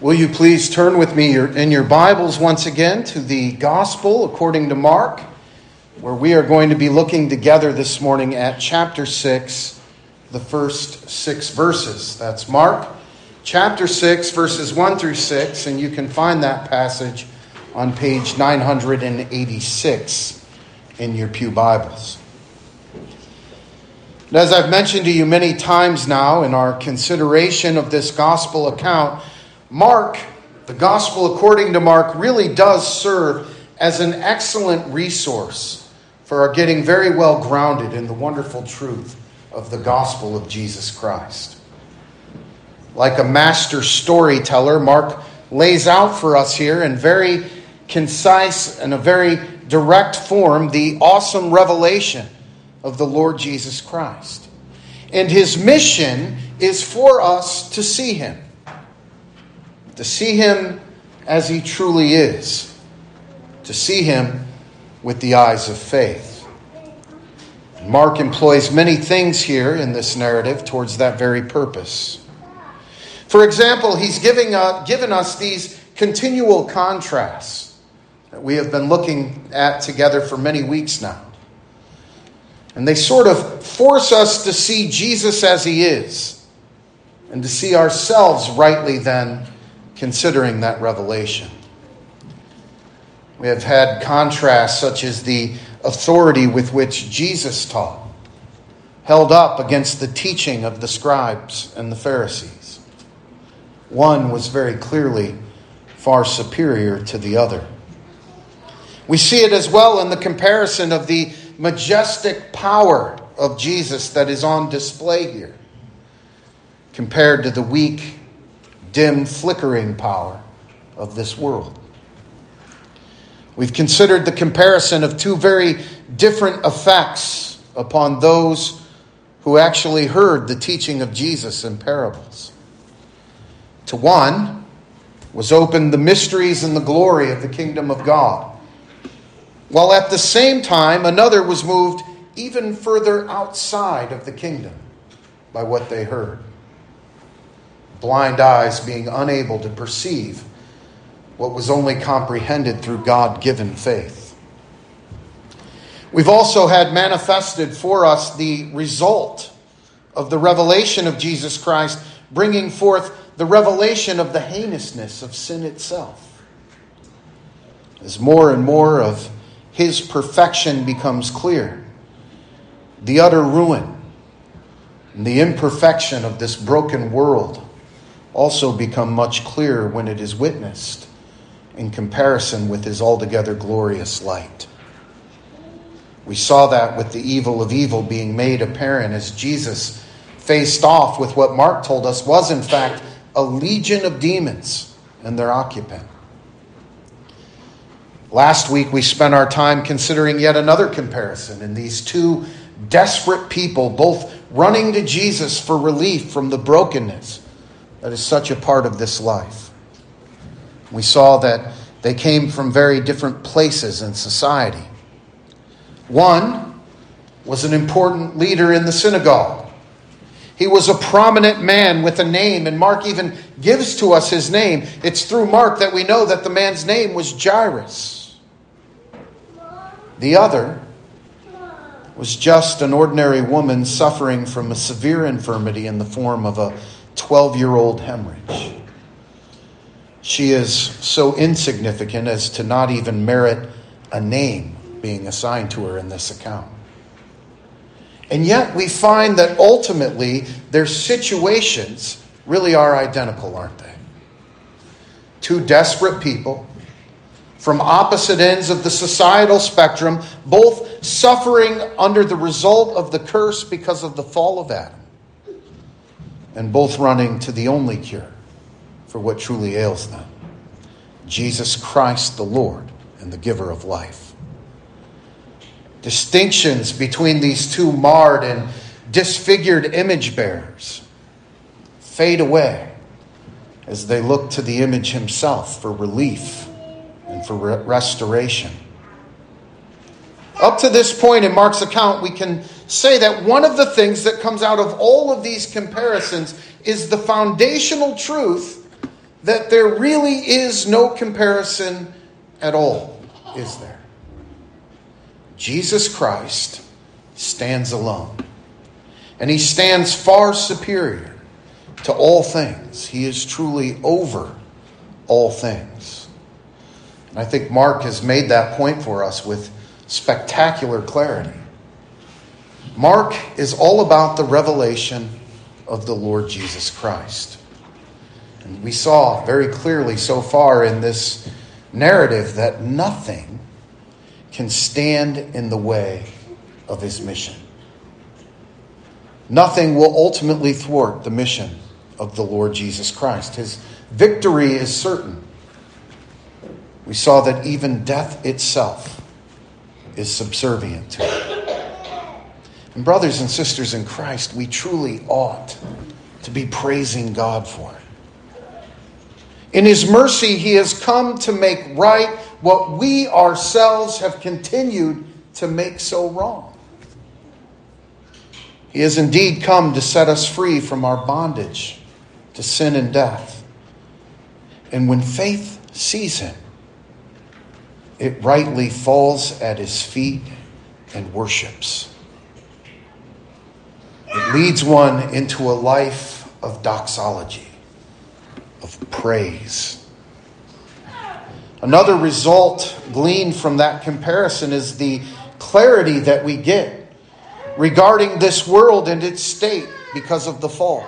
Will you please turn with me in your Bibles once again to the Gospel according to Mark, where we are going to be looking together this morning at chapter 6, the first six verses. That's Mark chapter 6, verses 1 through 6, and you can find that passage on page 986 in your Pew Bibles. And as I've mentioned to you many times now in our consideration of this gospel account, Mark, the gospel according to Mark, really does serve as an excellent resource for our getting very well grounded in the wonderful truth of the gospel of Jesus Christ. Like a master storyteller, Mark lays out for us here in very concise and a very direct form the awesome revelation of the Lord Jesus Christ. And his mission is for us to see him to see him as he truly is, to see him with the eyes of faith. Mark employs many things here in this narrative towards that very purpose. For example, he's giving, uh, given us these continual contrasts that we have been looking at together for many weeks now. And they sort of force us to see Jesus as he is and to see ourselves rightly then considering that revelation. We have had contrasts such as the authority with which Jesus taught, held up against the teaching of the scribes and the Pharisees. One was very clearly far superior to the other. We see it as well in the comparison of the majestic power of Jesus that is on display here compared to the weak dim, flickering power of this world. We've considered the comparison of two very different effects upon those who actually heard the teaching of Jesus in parables. To one was opened the mysteries and the glory of the kingdom of God, while at the same time another was moved even further outside of the kingdom by what they heard blind eyes being unable to perceive what was only comprehended through God given faith. We've also had manifested for us the result of the revelation of Jesus Christ, bringing forth the revelation of the heinousness of sin itself. As more and more of his perfection becomes clear, the utter ruin and the imperfection of this broken world also become much clearer when it is witnessed in comparison with his altogether glorious light. We saw that with the evil of evil being made apparent as Jesus faced off with what Mark told us was, in fact, a legion of demons and their occupant. Last week, we spent our time considering yet another comparison in these two desperate people, both running to Jesus for relief from the brokenness that is such a part of this life. We saw that they came from very different places in society. One was an important leader in the synagogue. He was a prominent man with a name, and Mark even gives to us his name. It's through Mark that we know that the man's name was Jairus. The other was just an ordinary woman suffering from a severe infirmity in the form of a 12 year old hemorrhage. She is so insignificant as to not even merit a name being assigned to her in this account. And yet we find that ultimately their situations really are identical, aren't they? Two desperate people from opposite ends of the societal spectrum, both suffering under the result of the curse because of the fall of Adam and both running to the only cure for what truly ails them Jesus Christ the Lord and the giver of life. Distinctions between these two marred and disfigured image bearers fade away as they look to the image himself for relief and for restoration. Up to this point in Mark's account, we can say that one of the things that comes out of all of these comparisons is the foundational truth that there really is no comparison at all, is there? Jesus Christ stands alone. And he stands far superior to all things. He is truly over all things. And I think Mark has made that point for us with spectacular clarity. Mark is all about the revelation of the Lord Jesus Christ. And we saw very clearly so far in this narrative that nothing can stand in the way of his mission. Nothing will ultimately thwart the mission of the Lord Jesus Christ. His victory is certain. We saw that even death itself is subservient to it. And, brothers and sisters in Christ, we truly ought to be praising God for it. In His mercy, He has come to make right what we ourselves have continued to make so wrong. He has indeed come to set us free from our bondage to sin and death. And when faith sees him, it rightly falls at his feet and worships. It leads one into a life of doxology, of praise. Another result gleaned from that comparison is the clarity that we get regarding this world and its state because of the fall.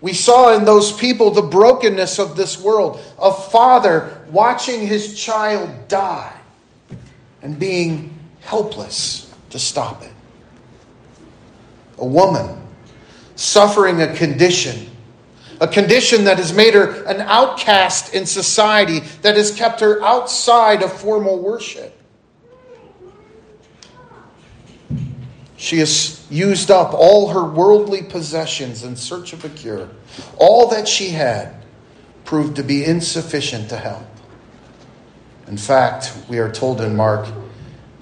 We saw in those people the brokenness of this world. A father watching his child die and being helpless to stop it. A woman suffering a condition, a condition that has made her an outcast in society, that has kept her outside of formal worship. She has used up all her worldly possessions in search of a cure. All that she had proved to be insufficient to help. In fact, we are told in Mark,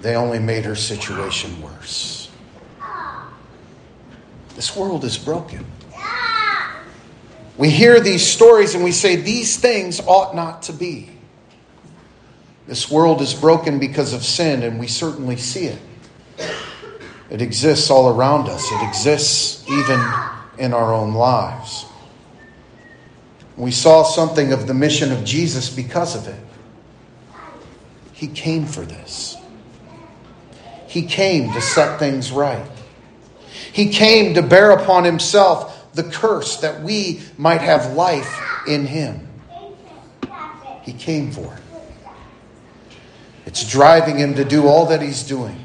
they only made her situation worse. This world is broken. We hear these stories and we say, these things ought not to be. This world is broken because of sin, and we certainly see it. It exists all around us, it exists even in our own lives. We saw something of the mission of Jesus because of it. He came for this. He came to set things right. He came to bear upon himself the curse that we might have life in him. He came for it. It's driving him to do all that he's doing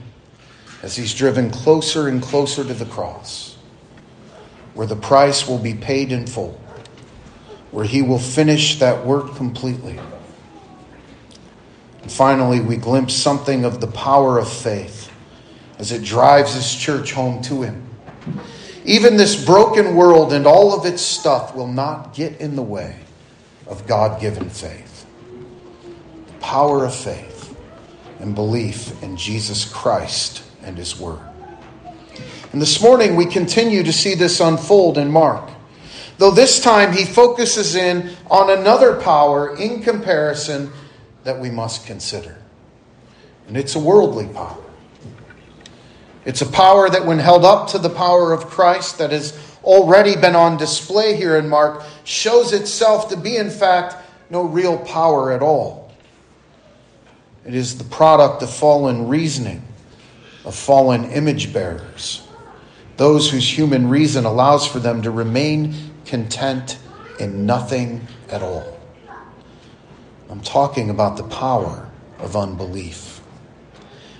as he's driven closer and closer to the cross, where the price will be paid in full, where he will finish that work completely. And finally, we glimpse something of the power of faith as it drives his church home to him. Even this broken world and all of its stuff will not get in the way of God given faith. The power of faith and belief in Jesus Christ and His Word. And this morning we continue to see this unfold in Mark. Though this time he focuses in on another power in comparison that we must consider. And it's a worldly power. It's a power that, when held up to the power of Christ that has already been on display here in Mark, shows itself to be, in fact, no real power at all. It is the product of fallen reasoning of fallen image bearers, those whose human reason allows for them to remain content in nothing at all. I'm talking about the power of unbelief.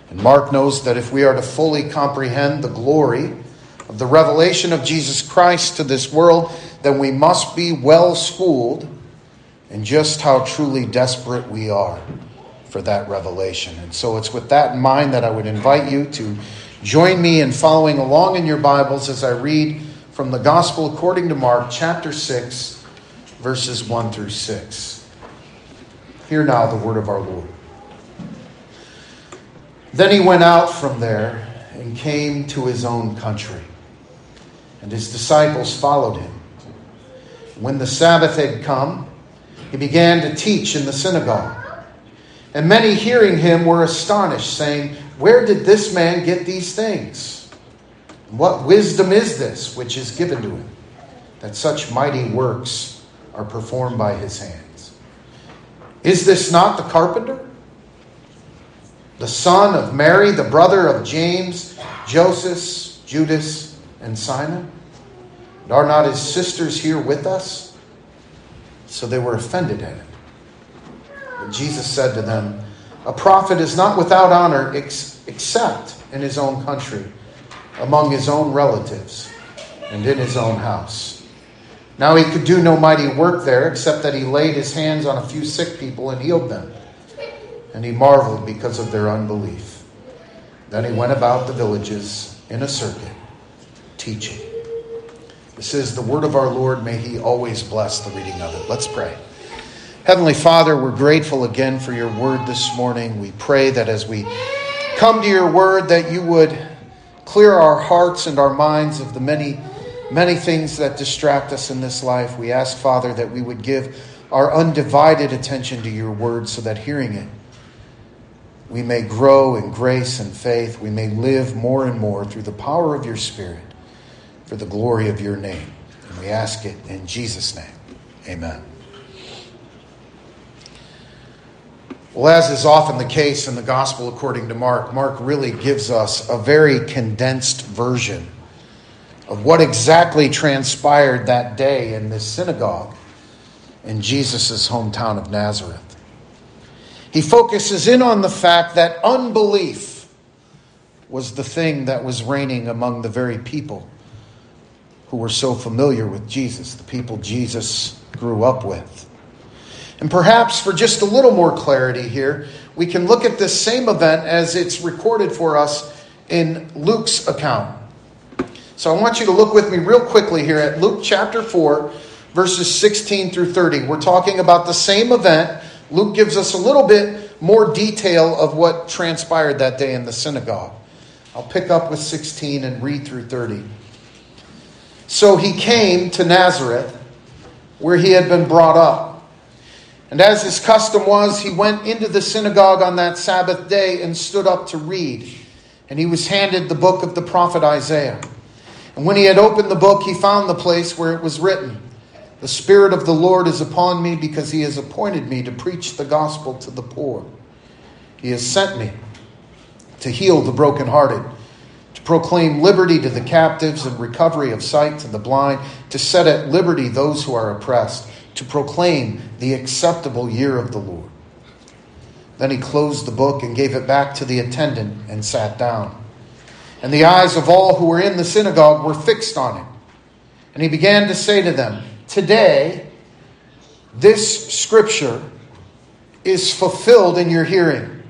And Mark knows that if we are to fully comprehend the glory of the revelation of Jesus Christ to this world, then we must be well schooled in just how truly desperate we are for that revelation. And so it's with that in mind that I would invite you to join me in following along in your Bibles as I read from the Gospel according to Mark, chapter 6, verses 1 through 6. Hear now the word of our Lord. Then he went out from there and came to his own country, and his disciples followed him. When the Sabbath had come, he began to teach in the synagogue. And many hearing him were astonished, saying, Where did this man get these things? What wisdom is this which is given to him, that such mighty works are performed by his hands? Is this not the carpenter? The son of Mary, the brother of James, Joseph, Judas, and Simon? And are not his sisters here with us? So they were offended at him. But Jesus said to them, A prophet is not without honor ex- except in his own country, among his own relatives, and in his own house. Now he could do no mighty work there, except that he laid his hands on a few sick people and healed them. And he marveled because of their unbelief. Then he went about the villages in a circuit, teaching. This is the word of our Lord. May he always bless the reading of it. Let's pray. Heavenly Father, we're grateful again for your word this morning. We pray that as we come to your word, that you would clear our hearts and our minds of the many, many things that distract us in this life. We ask, Father, that we would give our undivided attention to your word so that hearing it, we may grow in grace and faith. We may live more and more through the power of your Spirit for the glory of your name. And we ask it in Jesus' name. Amen. Well, as is often the case in the gospel according to Mark, Mark really gives us a very condensed version of what exactly transpired that day in this synagogue in Jesus' hometown of Nazareth. He focuses in on the fact that unbelief was the thing that was reigning among the very people who were so familiar with Jesus, the people Jesus grew up with. And perhaps for just a little more clarity here, we can look at this same event as it's recorded for us in Luke's account. So I want you to look with me real quickly here at Luke chapter 4, verses 16 through 30. We're talking about the same event. Luke gives us a little bit more detail of what transpired that day in the synagogue. I'll pick up with 16 and read through 30. So he came to Nazareth, where he had been brought up. And as his custom was, he went into the synagogue on that Sabbath day and stood up to read. And he was handed the book of the prophet Isaiah. And when he had opened the book, he found the place where it was written The Spirit of the Lord is upon me because he has appointed me to preach the gospel to the poor. He has sent me to heal the brokenhearted to proclaim liberty to the captives and recovery of sight to the blind, to set at liberty those who are oppressed, to proclaim the acceptable year of the Lord. Then he closed the book and gave it back to the attendant and sat down. And the eyes of all who were in the synagogue were fixed on him. And he began to say to them, Today, this scripture is fulfilled in your hearing.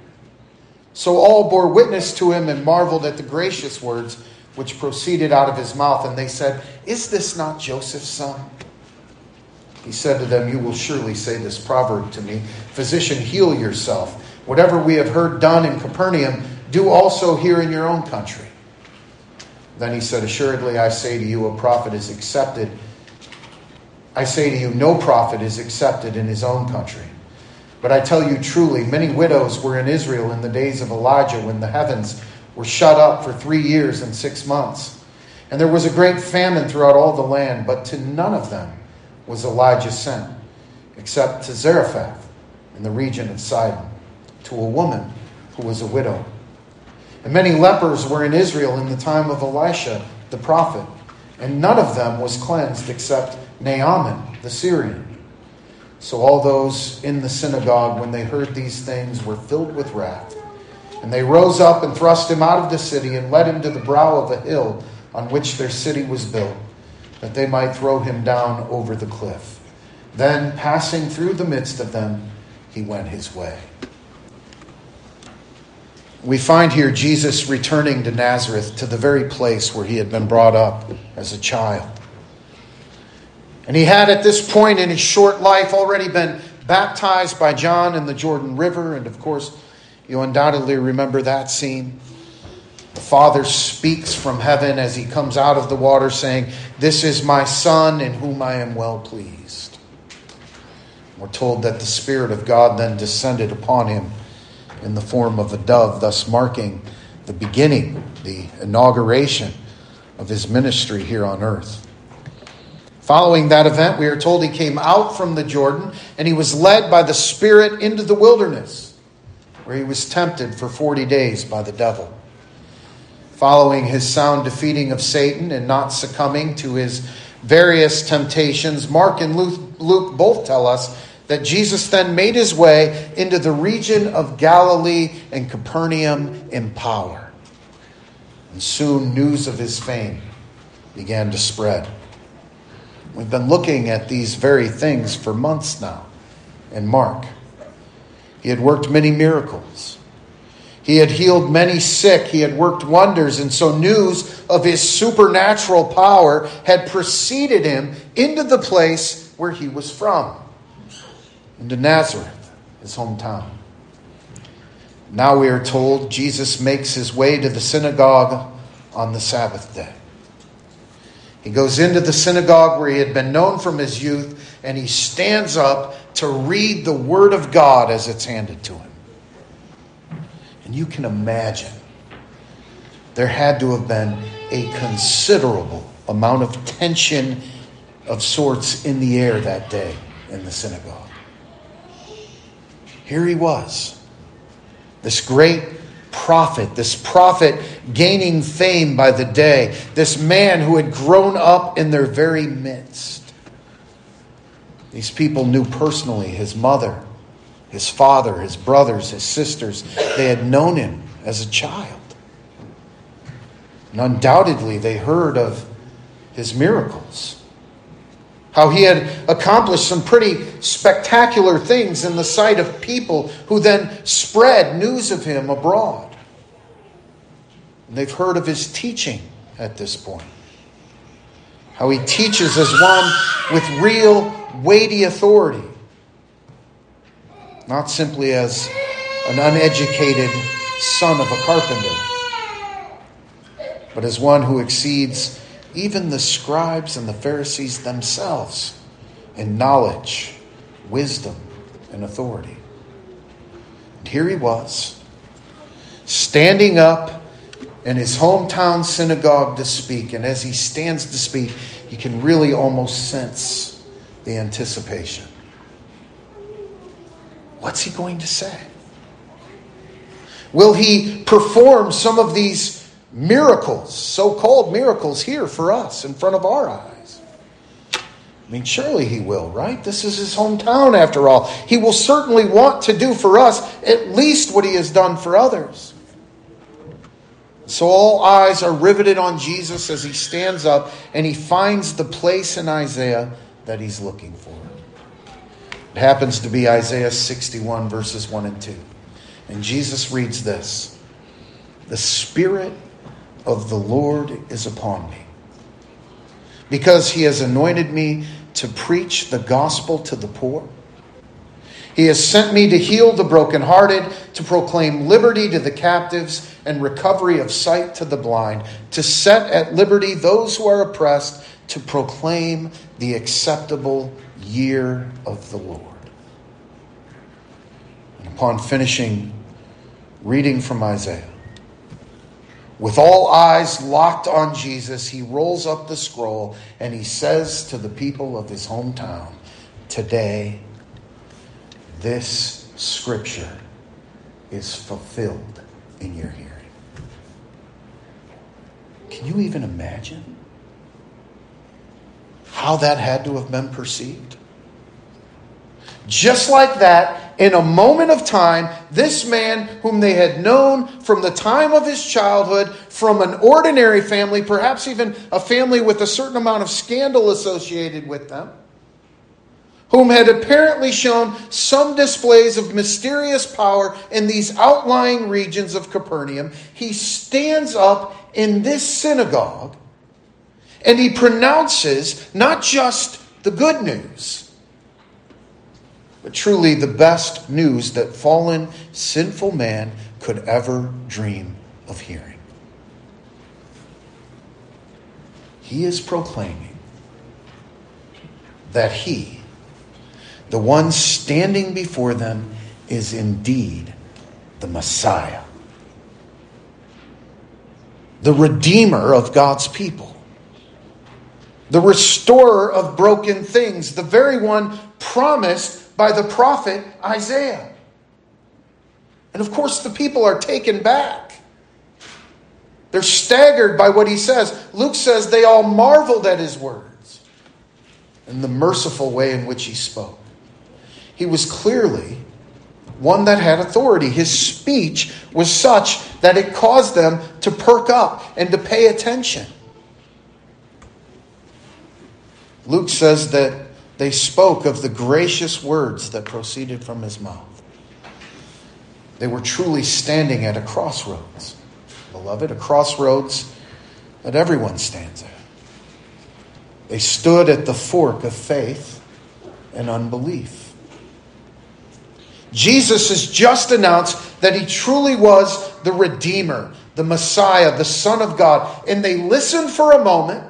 So all bore witness to him and marveled at the gracious words which proceeded out of his mouth. And they said, Is this not Joseph's son? He said to them, You will surely say this proverb to me Physician, heal yourself. Whatever we have heard done in Capernaum, do also here in your own country. Then he said, Assuredly, I say to you, a prophet is accepted. I say to you, no prophet is accepted in his own country. But I tell you truly, many widows were in Israel in the days of Elijah when the heavens were shut up for three years and six months. And there was a great famine throughout all the land, but to none of them was Elijah sent, except to Zarephath in the region of Sidon, to a woman who was a widow. And many lepers were in Israel in the time of Elisha the prophet, and none of them was cleansed except Naaman the Syrian. So all those in the synagogue, when they heard these things, were filled with wrath. And they rose up and thrust him out of the city and led him to the brow of a hill on which their city was built, that they might throw him down over the cliff. Then, passing through the midst of them, he went his way. We find here Jesus returning to Nazareth, to the very place where he had been brought up as a child. And he had at this point in his short life already been baptized by John in the Jordan River. And of course, you undoubtedly remember that scene. The Father speaks from heaven as he comes out of the water, saying, This is my Son in whom I am well pleased. We're told that the Spirit of God then descended upon him in the form of a dove, thus marking the beginning, the inauguration of his ministry here on earth. Following that event, we are told he came out from the Jordan and he was led by the Spirit into the wilderness, where he was tempted for 40 days by the devil. Following his sound defeating of Satan and not succumbing to his various temptations, Mark and Luke both tell us that Jesus then made his way into the region of Galilee and Capernaum in power. And soon news of his fame began to spread. We've been looking at these very things for months now in Mark. He had worked many miracles. He had healed many sick. He had worked wonders. And so news of his supernatural power had preceded him into the place where he was from, into Nazareth, his hometown. Now we are told Jesus makes his way to the synagogue on the Sabbath day. He goes into the synagogue where he had been known from his youth, and he stands up to read the Word of God as it's handed to him. And you can imagine there had to have been a considerable amount of tension of sorts in the air that day in the synagogue. Here he was, this great prophet, this prophet gaining fame by the day, this man who had grown up in their very midst. These people knew personally his mother, his father, his brothers, his sisters. They had known him as a child. And undoubtedly, they heard of his miracles. How he had accomplished some pretty spectacular things in the sight of people who then spread news of him abroad. And they've heard of his teaching at this point. How he teaches as one with real weighty authority, not simply as an uneducated son of a carpenter, but as one who exceeds even the scribes and the Pharisees themselves in knowledge, wisdom, and authority. And here he was, standing up in his hometown synagogue to speak. And as he stands to speak, you can really almost sense the anticipation. What's he going to say? Will he perform some of these miracles, so called miracles, here for us in front of our eyes? I mean, surely he will, right? This is his hometown after all. He will certainly want to do for us at least what he has done for others. So all eyes are riveted on Jesus as he stands up and he finds the place in Isaiah that he's looking for. It happens to be Isaiah 61, verses 1 and 2. And Jesus reads this The Spirit of the Lord is upon me, because he has anointed me to preach the gospel to the poor. He has sent me to heal the brokenhearted, to proclaim liberty to the captives and recovery of sight to the blind, to set at liberty those who are oppressed, to proclaim the acceptable year of the Lord. And upon finishing reading from Isaiah, with all eyes locked on Jesus, he rolls up the scroll and he says to the people of his hometown, Today, this scripture is fulfilled in your hearing. Can you even imagine how that had to have been perceived? Just like that, in a moment of time, this man, whom they had known from the time of his childhood, from an ordinary family, perhaps even a family with a certain amount of scandal associated with them, whom had apparently shown some displays of mysterious power in these outlying regions of Capernaum, he stands up in this synagogue and he pronounces not just the good news, but truly the best news that fallen, sinful man could ever dream of hearing. he is proclaiming that he, the one standing before them, is indeed the Messiah, the Redeemer of God's people, the restorer of broken things, the very one promised by the prophet Isaiah. And of course, the people are taken back. They're staggered by what he says. Luke says they all marveled at his words and the merciful way in which he spoke. He was clearly one that had authority. His speech was such that it caused them to perk up and to pay attention. Luke says that they spoke of the gracious words that proceeded from his mouth. They were truly standing at a crossroads, beloved, a crossroads that everyone stands at. They stood at the fork of faith and unbelief. Jesus has just announced that he truly was the Redeemer, the Messiah, the Son of God. And they listened for a moment,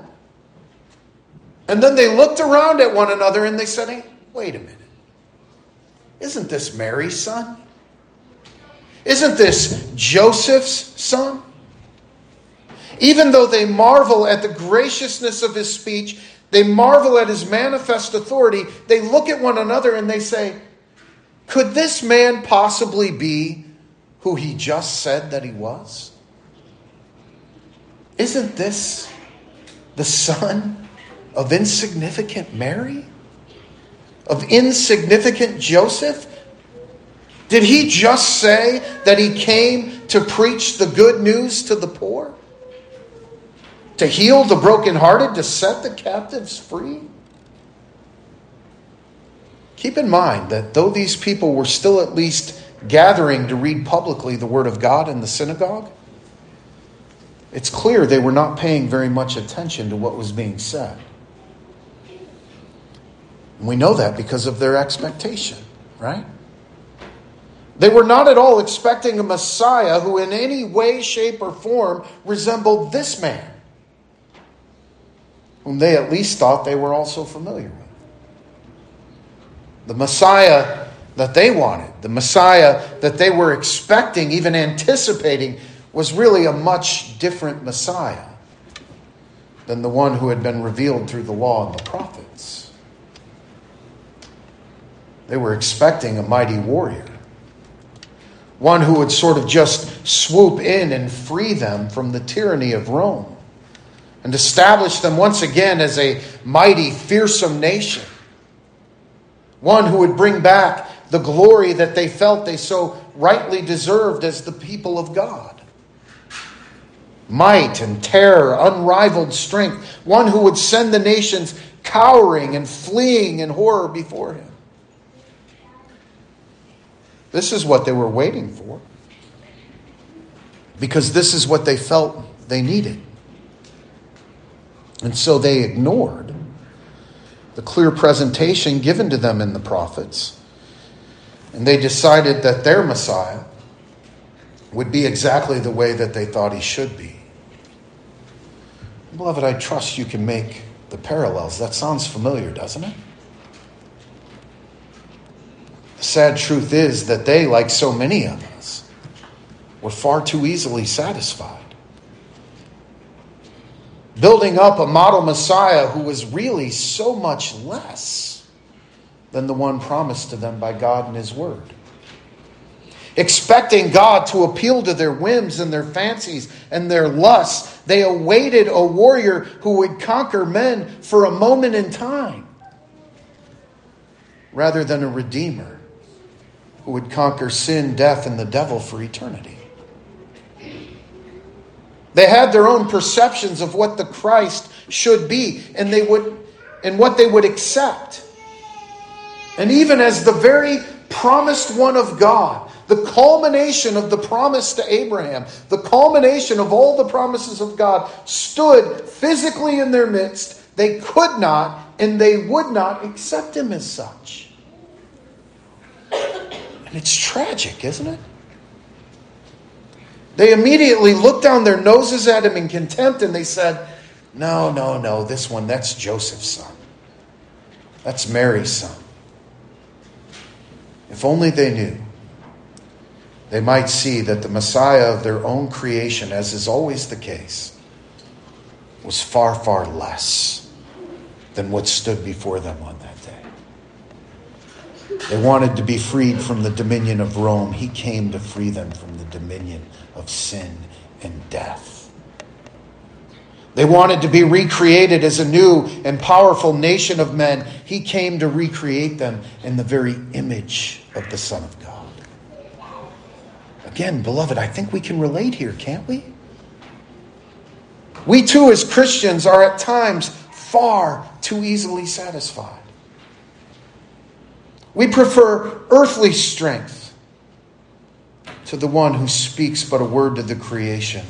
and then they looked around at one another and they said, hey, wait a minute. Isn't this Mary's son? Isn't this Joseph's son? Even though they marvel at the graciousness of his speech, they marvel at his manifest authority, they look at one another and they say, Could this man possibly be who he just said that he was? Isn't this the son of insignificant Mary? Of insignificant Joseph? Did he just say that he came to preach the good news to the poor? To heal the brokenhearted, to set the captives free? Keep in mind that though these people were still at least gathering to read publicly the Word of God in the synagogue, it's clear they were not paying very much attention to what was being said. And we know that because of their expectation, right? They were not at all expecting a Messiah who, in any way, shape, or form, resembled this man, whom they at least thought they were also familiar with. The Messiah that they wanted, the Messiah that they were expecting, even anticipating, was really a much different Messiah than the one who had been revealed through the law and the prophets. They were expecting a mighty warrior one who would sort of just swoop in and free them from the tyranny of Rome and establish them once again as a mighty, fearsome nation. One who would bring back the glory that they felt they so rightly deserved as the people of God. Might and terror, unrivaled strength, one who would send the nations cowering and fleeing in horror before him. This is what they were waiting for. Because this is what they felt they needed. And so they ignored the clear presentation given to them in the prophets. And they decided that their Messiah would be exactly the way that they thought he should be. Beloved, I trust you can make the parallels. That sounds familiar, doesn't it? The sad truth is that they, like so many of us, were far too easily satisfied. Building up a model Messiah who was really so much less than the one promised to them by God and His Word. Expecting God to appeal to their whims and their fancies and their lusts, they awaited a warrior who would conquer men for a moment in time rather than a redeemer who would conquer sin, death, and the devil for eternity. They had their own perceptions of what the Christ should be, and they would and what they would accept. And even as the very promised one of God, the culmination of the promise to Abraham, the culmination of all the promises of God, stood physically in their midst, they could not and they would not accept him as such. And it's tragic, isn't it? They immediately looked down their noses at him in contempt and they said, No, no, no. This one, that's Joseph's son. That's Mary's son. If only they knew, they might see that the Messiah of their own creation, as is always the case, was far, far less than what stood before them on that day. They wanted to be freed from the dominion of Rome. He came to free them from the dominion of sin and death. They wanted to be recreated as a new and powerful nation of men. He came to recreate them in the very image of the Son of God. Again, beloved, I think we can relate here, can't we? We too, as Christians, are at times far too easily satisfied. We prefer earthly strength to the one who speaks but a word to the creation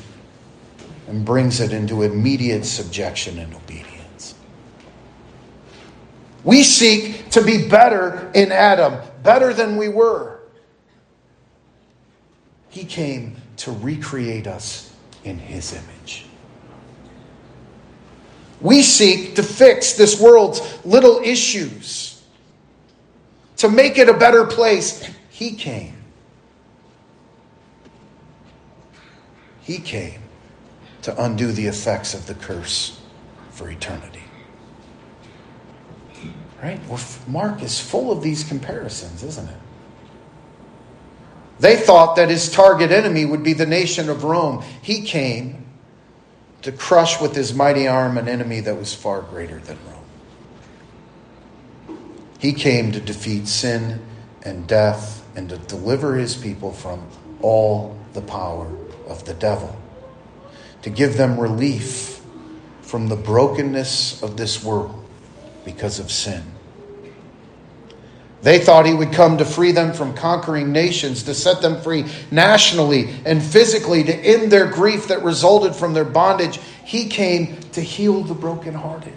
and brings it into immediate subjection and obedience. We seek to be better in Adam, better than we were. He came to recreate us in his image. We seek to fix this world's little issues, to make it a better place. He came. He came to undo the effects of the curse for eternity. Right? Well, Mark is full of these comparisons, isn't it? They thought that his target enemy would be the nation of Rome. He came to crush with his mighty arm an enemy that was far greater than Rome. He came to defeat sin and death and to deliver his people from all the power of the devil to give them relief from the brokenness of this world because of sin. They thought he would come to free them from conquering nations, to set them free nationally and physically, to end their grief that resulted from their bondage. He came to heal the brokenhearted,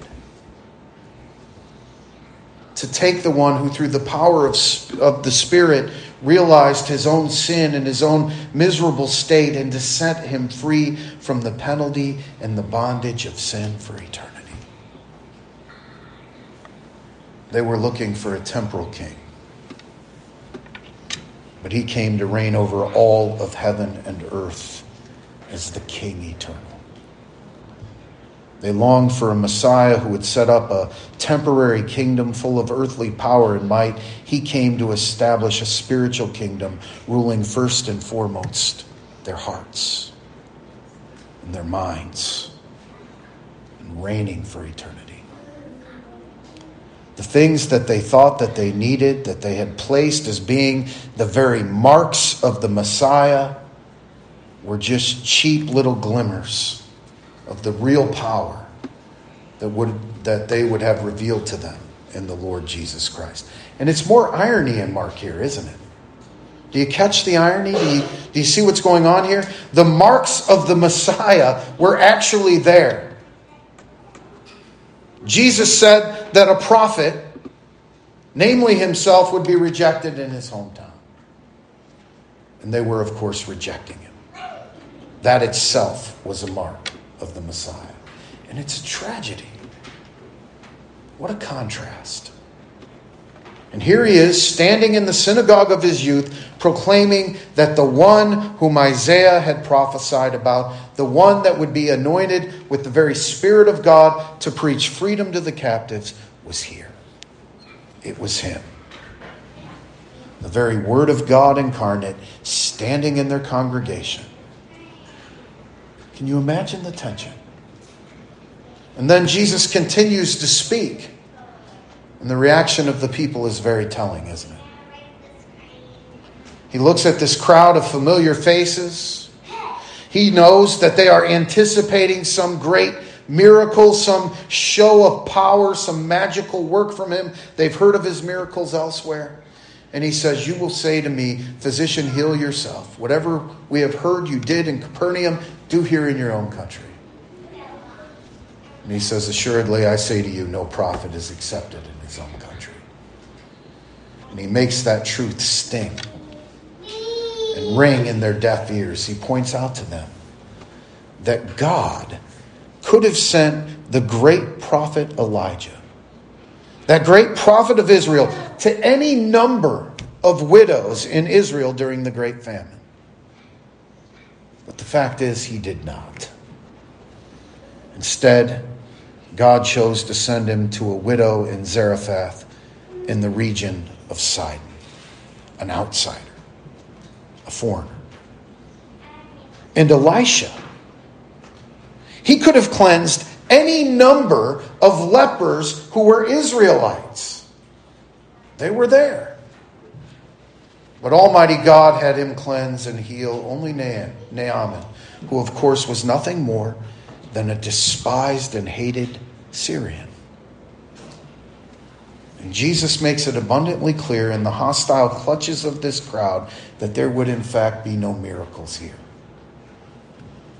to take the one who, through the power of, of the Spirit, realized his own sin and his own miserable state and to set him free from the penalty and the bondage of sin for eternity. They were looking for a temporal king. But he came to reign over all of heaven and earth as the king eternal. They longed for a Messiah who would set up a temporary kingdom full of earthly power and might. He came to establish a spiritual kingdom, ruling first and foremost their hearts and their minds, and reigning for eternity. The things that they thought that they needed, that they had placed as being the very marks of the Messiah, were just cheap little glimmers of the real power that would that they would have revealed to them in the Lord Jesus Christ. And it's more irony in Mark here, isn't it? Do you catch the irony? Do you, do you see what's going on here? The marks of the Messiah were actually there. Jesus said that a prophet, namely himself, would be rejected in his hometown. And they were, of course, rejecting him. That itself was a mark of the Messiah. And it's a tragedy. What a contrast. And here he is, standing in the synagogue of his youth, proclaiming that the one whom Isaiah had prophesied about, the one that would be anointed with the very Spirit of God to preach freedom to the captives, was here. It was him. The very Word of God incarnate, standing in their congregation can you imagine the tension? And then Jesus continues to speak. And the reaction of the people is very telling, isn't it? He looks at this crowd of familiar faces. He knows that they are anticipating some great miracle, some show of power, some magical work from him. They've heard of his miracles elsewhere. And he says, You will say to me, Physician, heal yourself. Whatever we have heard you did in Capernaum, do here in your own country. And he says, Assuredly, I say to you, no prophet is accepted in his own country. And he makes that truth sting and ring in their deaf ears. He points out to them that God could have sent the great prophet Elijah, that great prophet of Israel, to any number of widows in Israel during the great famine. But the fact is, he did not. Instead, God chose to send him to a widow in Zarephath in the region of Sidon, an outsider, a foreigner. And Elisha, he could have cleansed any number of lepers who were Israelites. They were there. But Almighty God had him cleanse and heal only Naaman, who, of course, was nothing more than a despised and hated Syrian. And Jesus makes it abundantly clear in the hostile clutches of this crowd that there would, in fact, be no miracles here.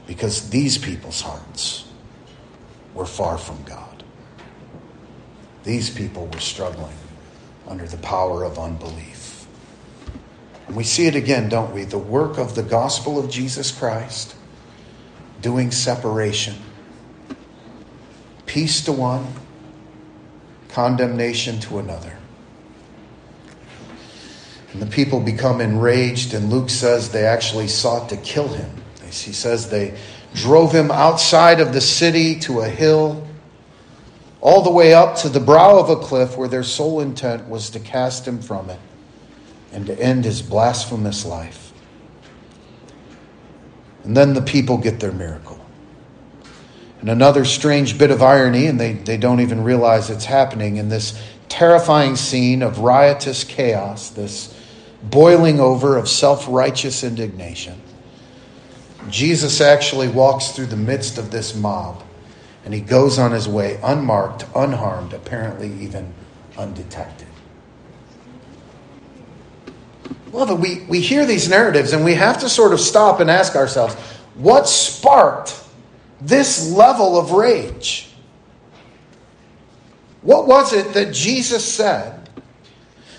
Because these people's hearts were far from God. These people were struggling under the power of unbelief. And we see it again, don't we? The work of the gospel of Jesus Christ doing separation. Peace to one, condemnation to another. And the people become enraged, and Luke says they actually sought to kill him. He says they drove him outside of the city to a hill, all the way up to the brow of a cliff where their sole intent was to cast him from it and to end his blasphemous life. And then the people get their miracle. And another strange bit of irony, and they, they don't even realize it's happening in this terrifying scene of riotous chaos, this boiling over of self righteous indignation. Jesus actually walks through the midst of this mob and he goes on his way unmarked, unharmed, apparently even undetected. Beloved, we, we hear these narratives and we have to sort of stop and ask ourselves what sparked this level of rage? What was it that Jesus said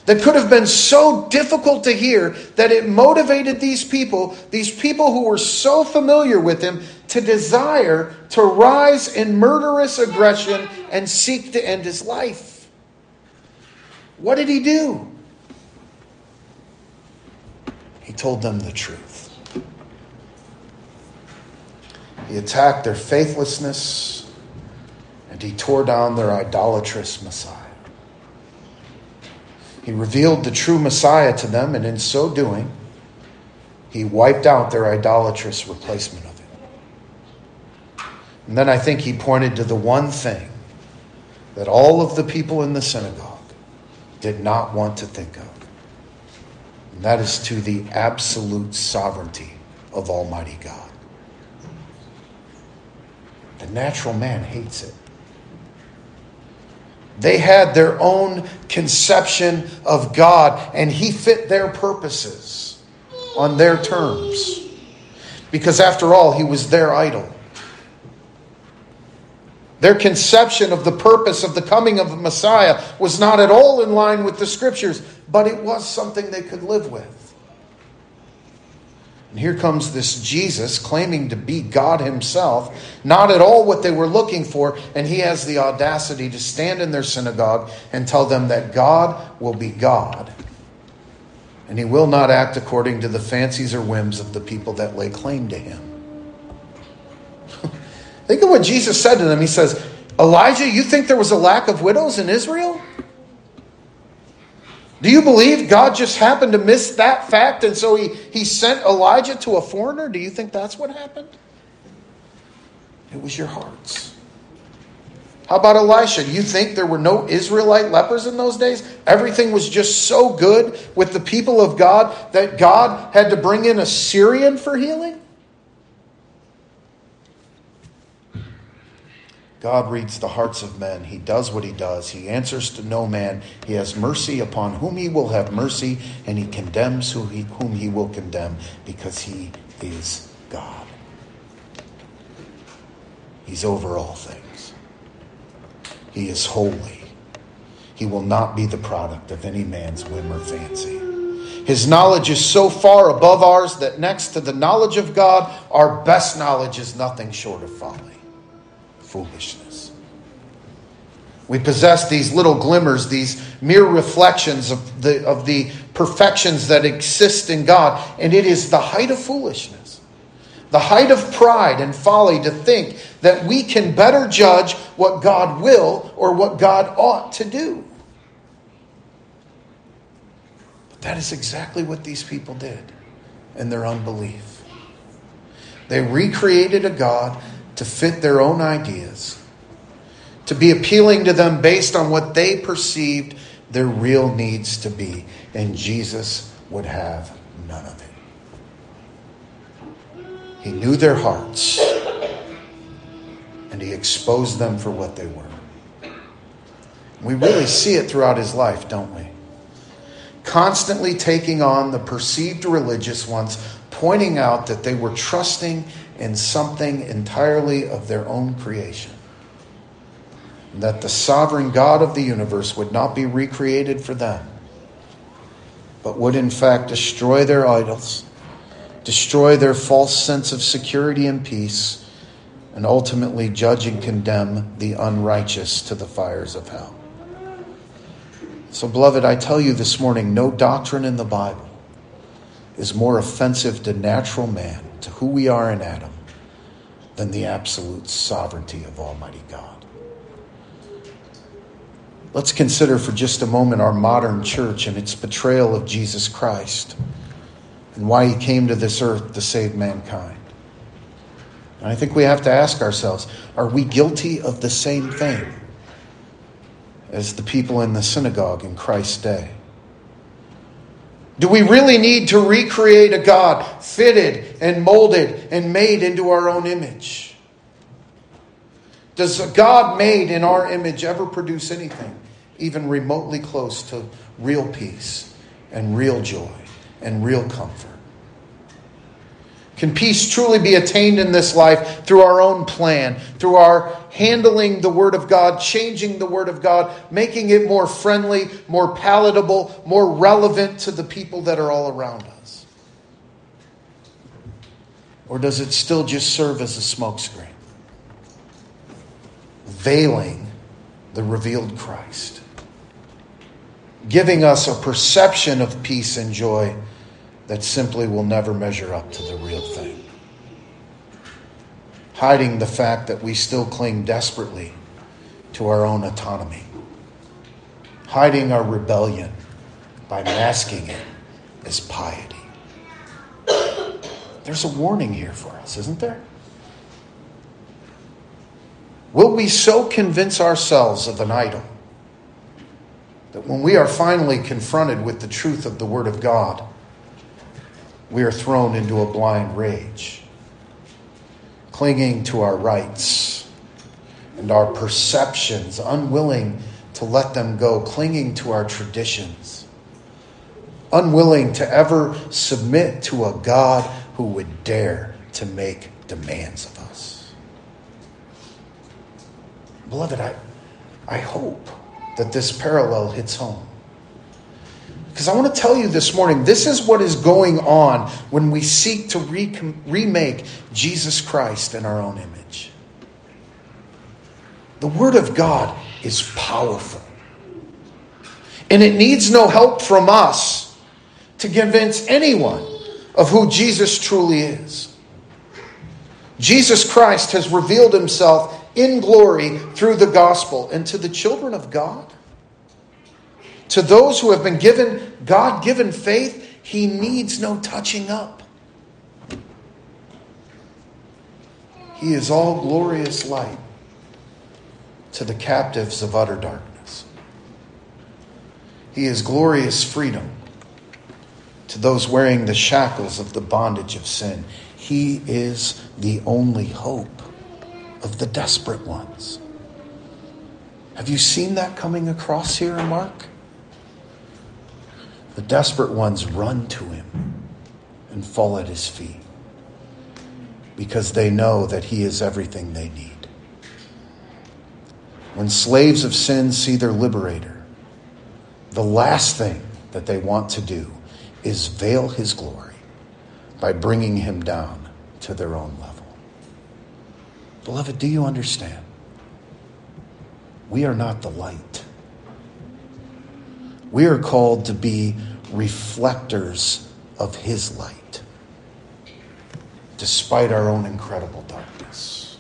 that could have been so difficult to hear that it motivated these people, these people who were so familiar with him, to desire to rise in murderous aggression and seek to end his life. What did he do? He told them the truth. He attacked their faithlessness and he tore down their idolatrous Messiah. He revealed the true Messiah to them, and in so doing, he wiped out their idolatrous replacement of it. And then I think he pointed to the one thing that all of the people in the synagogue did not want to think of. And that is to the absolute sovereignty of Almighty God. The natural man hates it. They had their own conception of God, and He fit their purposes on their terms. Because after all, He was their idol. Their conception of the purpose of the coming of the Messiah was not at all in line with the Scriptures, but it was something they could live with. And here comes this Jesus claiming to be God himself, not at all what they were looking for, and he has the audacity to stand in their synagogue and tell them that God will be God. And he will not act according to the fancies or whims of the people that lay claim to him. think of what Jesus said to them. He says, Elijah, you think there was a lack of widows in Israel? Do you believe God just happened to miss that fact and so he, he sent Elijah to a foreigner? Do you think that's what happened? It was your hearts. How about Elisha? Do you think there were no Israelite lepers in those days? Everything was just so good with the people of God that God had to bring in a Syrian for healing? God reads the hearts of men. He does what he does. He answers to no man. He has mercy upon whom he will have mercy, and he condemns whom he, whom he will condemn, because he is God. He's over all things. He is holy. He will not be the product of any man's whim or fancy. His knowledge is so far above ours that next to the knowledge of God, our best knowledge is nothing short of folly foolishness. We possess these little glimmers, these mere reflections of the, of the perfections that exist in God, and it is the height of foolishness, the height of pride and folly to think that we can better judge what God will or what God ought to do. But that is exactly what these people did in their unbelief. They recreated a God to fit their own ideas to be appealing to them based on what they perceived their real needs to be. And Jesus would have none of it. He knew their hearts, and he exposed them for what they were. We really see it throughout his life, don't we? Constantly taking on the perceived religious ones, pointing out that they were trusting in something entirely of their own creation that the sovereign God of the universe would not be recreated for them, but would in fact destroy their idols, destroy their false sense of security and peace, and ultimately judge and condemn the unrighteous to the fires of hell. So, beloved, I tell you this morning no doctrine in the Bible is more offensive to natural man, to who we are in Adam, than the absolute sovereignty of Almighty God. Let's consider for just a moment our modern church and its betrayal of Jesus Christ and why he came to this earth to save mankind. And I think we have to ask ourselves are we guilty of the same thing as the people in the synagogue in Christ's day? Do we really need to recreate a God fitted and molded and made into our own image? Does a God made in our image ever produce anything even remotely close to real peace and real joy and real comfort? Can peace truly be attained in this life through our own plan, through our handling the Word of God, changing the Word of God, making it more friendly, more palatable, more relevant to the people that are all around us? Or does it still just serve as a smokescreen, veiling the revealed Christ? giving us a perception of peace and joy that simply will never measure up to the real thing. Hiding the fact that we still cling desperately to our own autonomy. Hiding our rebellion by masking it as piety. There's a warning here for us, isn't there? Will we so convince ourselves of an idol that when we are finally confronted with the truth of the Word of God, we are thrown into a blind rage, clinging to our rights and our perceptions, unwilling to let them go, clinging to our traditions, unwilling to ever submit to a God who would dare to make demands of us. Beloved, I, I hope that this parallel hits home. Because I want to tell you this morning, this is what is going on when we seek to re- remake Jesus Christ in our own image. The Word of God is powerful. And it needs no help from us to convince anyone of who Jesus truly is. Jesus Christ has revealed himself in glory through the gospel. And to the children of God, to those who have been given God given faith, he needs no touching up. He is all glorious light to the captives of utter darkness. He is glorious freedom to those wearing the shackles of the bondage of sin. He is the only hope of the desperate ones. Have you seen that coming across here Mark? The desperate ones run to him and fall at his feet because they know that he is everything they need. When slaves of sin see their liberator, the last thing that they want to do is veil his glory by bringing him down to their own level. Beloved, do you understand? we are not the light. We are called to be reflectors of His light, despite our own incredible darkness.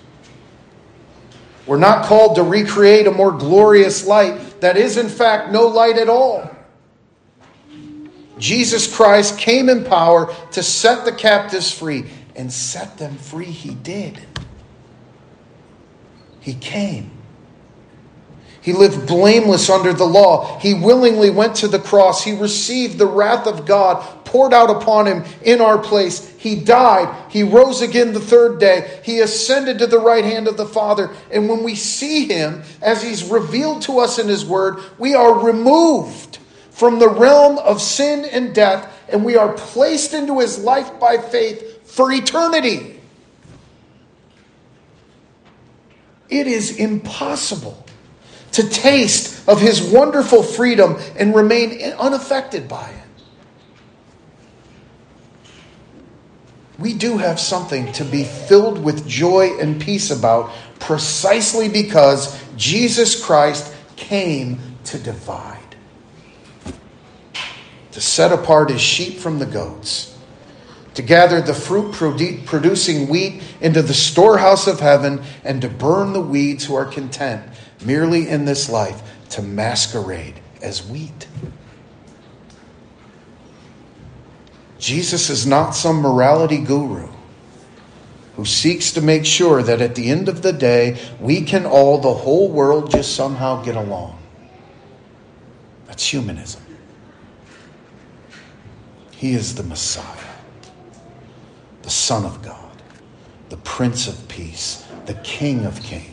We're not called to recreate a more glorious light that is, in fact, no light at all. Jesus Christ came in power to set the captives free, and set them free he did. He came. He lived blameless under the law. He willingly went to the cross. He received the wrath of God poured out upon him in our place. He died. He rose again the third day. He ascended to the right hand of the Father. And when we see him, as he's revealed to us in his word, we are removed from the realm of sin and death, and we are placed into his life by faith for eternity. It is impossible to taste of his wonderful freedom and remain unaffected by it. We do have something to be filled with joy and peace about precisely because Jesus Christ came to divide, to set apart his sheep from the goats, to gather the fruit producing wheat into the storehouse of heaven, and to burn the weeds who are content merely in this life to masquerade as wheat. Jesus is not some morality guru who seeks to make sure that at the end of the day, we can all, the whole world, just somehow get along. That's humanism. He is the Messiah, the Son of God, the Prince of Peace, the King of Kings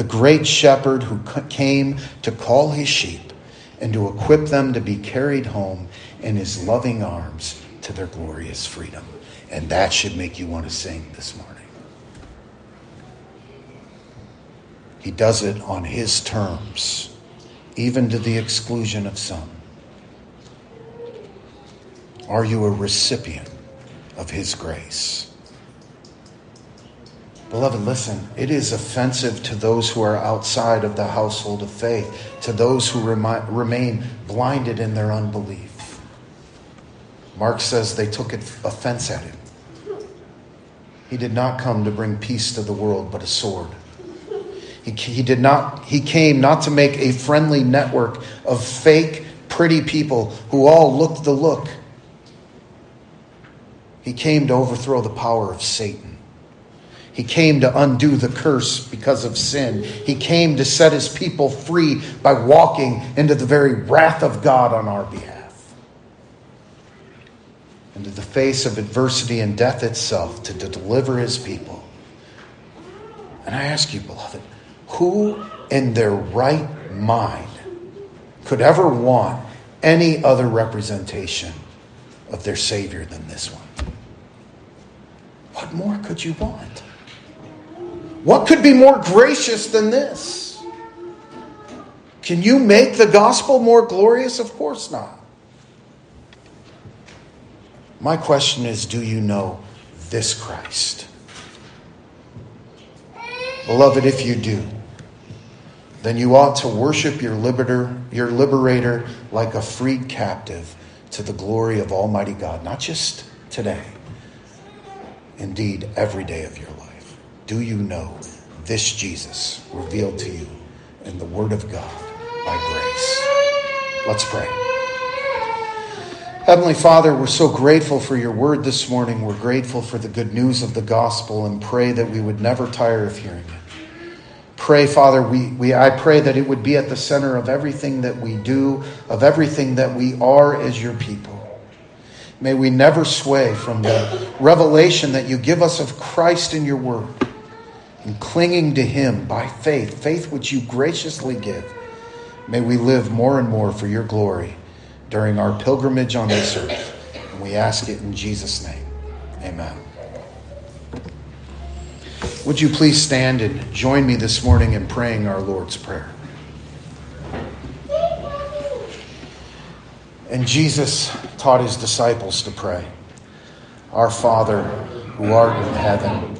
the great shepherd who came to call his sheep and to equip them to be carried home in his loving arms to their glorious freedom. And that should make you want to sing this morning. He does it on his terms, even to the exclusion of some. Are you a recipient of his grace? Beloved, listen, it is offensive to those who are outside of the household of faith, to those who remain blinded in their unbelief. Mark says they took offense at him. He did not come to bring peace to the world, but a sword. He, he, did not, he came not to make a friendly network of fake, pretty people who all looked the look. He came to overthrow the power of Satan. He came to undo the curse because of sin. He came to set his people free by walking into the very wrath of God on our behalf. Into the face of adversity and death itself to, deliver his people. And I ask you, beloved, who in their right mind could ever want any other representation of their Savior than this one? What more could you want? What could be more gracious than this? Can you make the gospel more glorious? Of course not. My question is do you know this Christ? Beloved, if you do, then you ought to worship your liberator, your liberator like a freed captive to the glory of Almighty God, not just today, indeed, every day of your life. Do you know this Jesus revealed to you in the Word of God by grace? Let's pray. Heavenly Father, we're so grateful for your word this morning. We're grateful for the good news of the gospel and pray that we would never tire of hearing it. Pray, Father, we, we, I pray that it would be at the center of everything that we do, of everything that we are as your people. May we never sway from the revelation that you give us of Christ in your word and clinging to Him by faith, faith which you graciously give. May we live more and more for your glory during our pilgrimage on this earth. And we ask it in Jesus' name. Amen. Would you please stand and join me this morning in praying our Lord's Prayer? And Jesus taught his disciples to pray Our Father, who art in heaven,